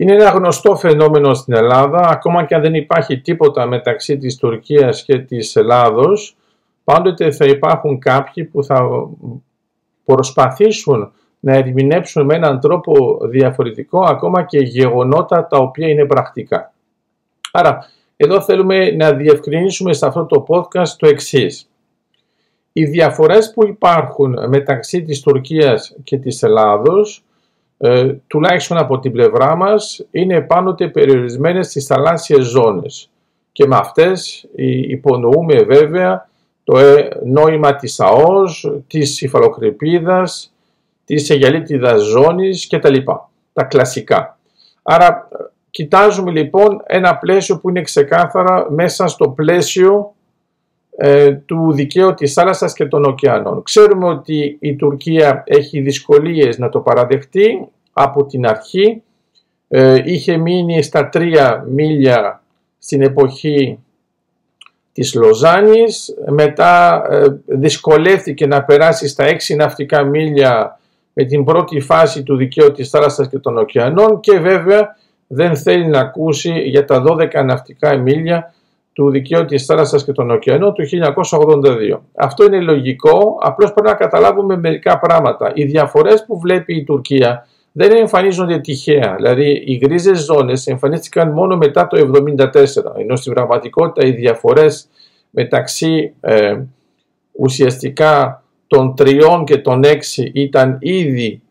Είναι ένα γνωστό φαινόμενο στην Ελλάδα, ακόμα και αν δεν υπάρχει τίποτα μεταξύ της Τουρκίας και της Ελλάδος, πάντοτε θα υπάρχουν κάποιοι που θα προσπαθήσουν να ερμηνεύσουν με έναν τρόπο διαφορετικό ακόμα και γεγονότα τα οποία είναι πρακτικά. Άρα, εδώ θέλουμε να διευκρινίσουμε σε αυτό το podcast το εξής. Οι διαφορές που υπάρχουν μεταξύ της Τουρκίας και της Ελλάδος, ε, τουλάχιστον από την πλευρά μας, είναι πάντοτε περιορισμένες στις θαλάσσιες ζώνες. Και με αυτές υπονοούμε βέβαια το ε, νόημα της ΑΟΣ, της υφαλοκρηπίδας, της αιγαλίτιδας ζώνης κτλ. Τα κλασικά. Άρα κοιτάζουμε λοιπόν ένα πλαίσιο που είναι ξεκάθαρα μέσα στο πλαίσιο ε, του δικαίου της θάλασσας και των ωκεανών. Ξέρουμε ότι η Τουρκία έχει δυσκολίες να το παραδεχτεί από την αρχή. Ε, είχε μείνει στα τρία μίλια στην εποχή της Λοζάνης, μετά ε, δυσκολεύτηκε να περάσει στα έξι ναυτικά μίλια με την πρώτη φάση του δικαίου της θάλασσας και των ωκεανών και βέβαια δεν θέλει να ακούσει για τα 12 ναυτικά μίλια του δικαίου της θάλασσας και των ωκεανών του 1982. Αυτό είναι λογικό, απλώς πρέπει να καταλάβουμε μερικά πράγματα. Οι διαφορές που βλέπει η Τουρκία δεν εμφανίζονται τυχαία. Δηλαδή οι γκρίζες ζώνες εμφανίστηκαν μόνο μετά το 1974, ενώ στην πραγματικότητα οι διαφορές μεταξύ ε, ουσιαστικά των τριών και των έξι ήταν ήδη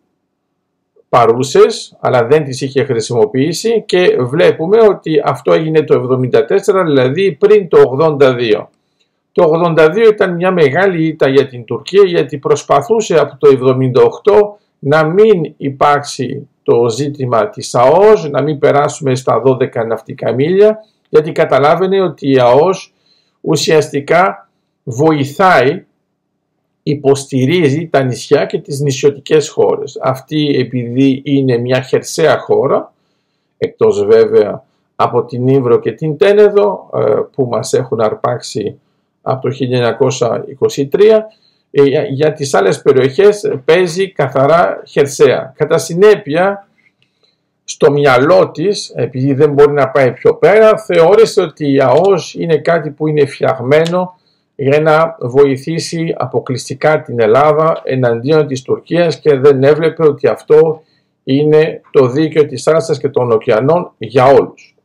παρούσες, αλλά δεν τις είχε χρησιμοποιήσει και βλέπουμε ότι αυτό έγινε το 74, δηλαδή πριν το 82. Το 82 ήταν μια μεγάλη ήττα για την Τουρκία γιατί προσπαθούσε από το 78 να μην υπάρξει το ζήτημα της ΑΟΣ, να μην περάσουμε στα 12 ναυτικά μίλια, γιατί καταλάβαινε ότι η ΑΟΣ ουσιαστικά βοηθάει υποστηρίζει τα νησιά και τις νησιωτικές χώρες. Αυτή επειδή είναι μια χερσαία χώρα, εκτός βέβαια από την Ήβρο και την Τένεδο ε, που μας έχουν αρπάξει από το 1923, ε, για τις άλλες περιοχές παίζει καθαρά χερσαία. Κατά συνέπεια, στο μυαλό της, επειδή δεν μπορεί να πάει πιο πέρα, θεώρησε ότι η ΑΟΣ είναι κάτι που είναι φτιαγμένο για να βοηθήσει αποκλειστικά την Ελλάδα εναντίον της Τουρκίας και δεν έβλεπε ότι αυτό είναι το δίκαιο της θάλασσας και των ωκεανών για όλους.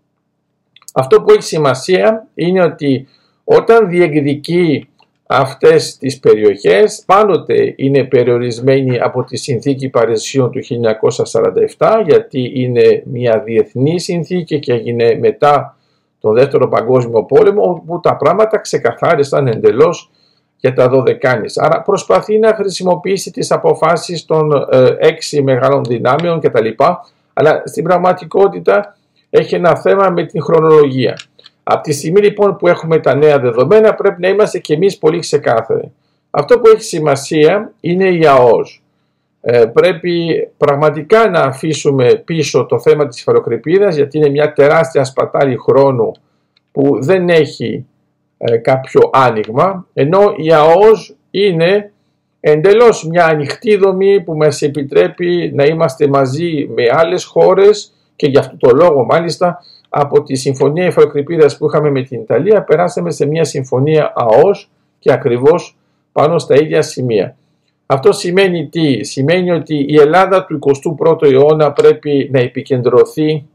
Αυτό που έχει σημασία είναι ότι όταν διεκδικεί αυτές τις περιοχές πάντοτε είναι περιορισμένη από τη συνθήκη Παρισιών του 1947 γιατί είναι μια διεθνή συνθήκη και έγινε μετά το δεύτερο παγκόσμιο πόλεμο όπου τα πράγματα ξεκαθάρισαν εντελώς για τα δωδεκάνης. Άρα προσπαθεί να χρησιμοποιήσει τις αποφάσεις των ε, έξι μεγάλων δυνάμεων κτλ. Αλλά στην πραγματικότητα έχει ένα θέμα με την χρονολογία. Από τη στιγμή λοιπόν που έχουμε τα νέα δεδομένα πρέπει να είμαστε και εμείς πολύ ξεκάθαροι. Αυτό που έχει σημασία είναι η ΑΟΣ. Ε, πρέπει πραγματικά να αφήσουμε πίσω το θέμα της υφαλοκρηπίδας γιατί είναι μια τεράστια σπατάλη χρόνου που δεν έχει ε, κάποιο άνοιγμα ενώ η ΑΟΣ είναι εντελώς μια ανοιχτή δομή που μας επιτρέπει να είμαστε μαζί με άλλες χώρες και γι' αυτό το λόγο μάλιστα από τη συμφωνία υφαλοκρηπίδας που είχαμε με την Ιταλία περάσαμε σε μια συμφωνία ΑΟΣ και ακριβώς πάνω στα ίδια σημεία. Αυτό σημαίνει τι, σημαίνει ότι η Ελλάδα του 21ου αιώνα πρέπει να επικεντρωθεί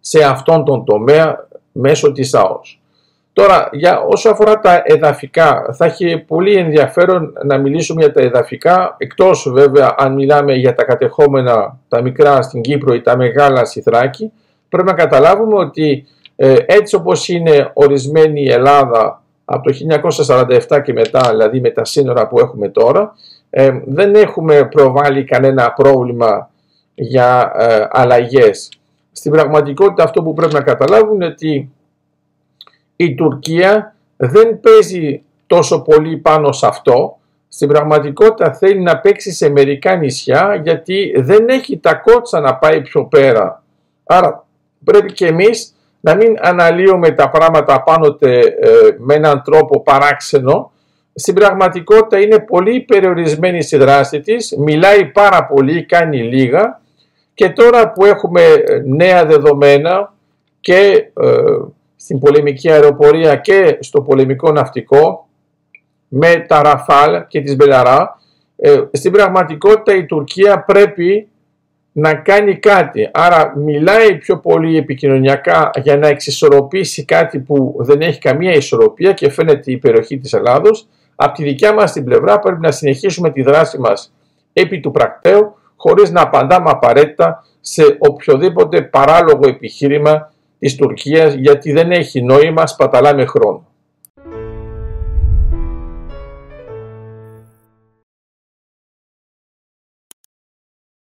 σε αυτόν τον τομέα μέσω της ΑΟΣ. Τώρα, για όσο αφορά τα εδαφικά, θα έχει πολύ ενδιαφέρον να μιλήσουμε για τα εδαφικά, εκτός βέβαια αν μιλάμε για τα κατεχόμενα, τα μικρά στην Κύπρο ή τα μεγάλα στη Θράκη, πρέπει να καταλάβουμε ότι ε, έτσι όπως είναι ορισμένη η Ελλάδα από το 1947 και μετά, δηλαδή με τα σύνορα που έχουμε τώρα, ε, δεν έχουμε προβάλει κανένα πρόβλημα για ε, αλλαγές. Στην πραγματικότητα αυτό που πρέπει να καταλάβουν είναι ότι η Τουρκία δεν παίζει τόσο πολύ πάνω σε αυτό. Στην πραγματικότητα θέλει να παίξει σε μερικά νησιά γιατί δεν έχει τα κότσα να πάει πιο πέρα. Άρα πρέπει και εμείς να μην αναλύουμε τα πράγματα πάνω ε, με έναν τρόπο παράξενο. Στην πραγματικότητα είναι πολύ περιορισμένη στη δράση της, μιλάει πάρα πολύ, κάνει λίγα και Και τώρα που έχουμε νέα δεδομένα και στην πολεμική αεροπορία και στο πολεμικό ναυτικό με τα Ραφάλ και τις Μπελαρά, στην πραγματικότητα η Τουρκία πρέπει να κάνει κάτι. Άρα μιλάει πιο πολύ επικοινωνιακά για να εξισορροπήσει κάτι που δεν έχει καμία ισορροπία και φαίνεται η υπεροχή της Ελλάδος. Από τη δικιά μας την πλευρά πρέπει να συνεχίσουμε τη δράση μας επί του πρακτέου χωρίς να απαντάμε απαραίτητα σε οποιοδήποτε παράλογο επιχείρημα της Τουρκίας γιατί δεν έχει νόημα, σπαταλάμε χρόνο.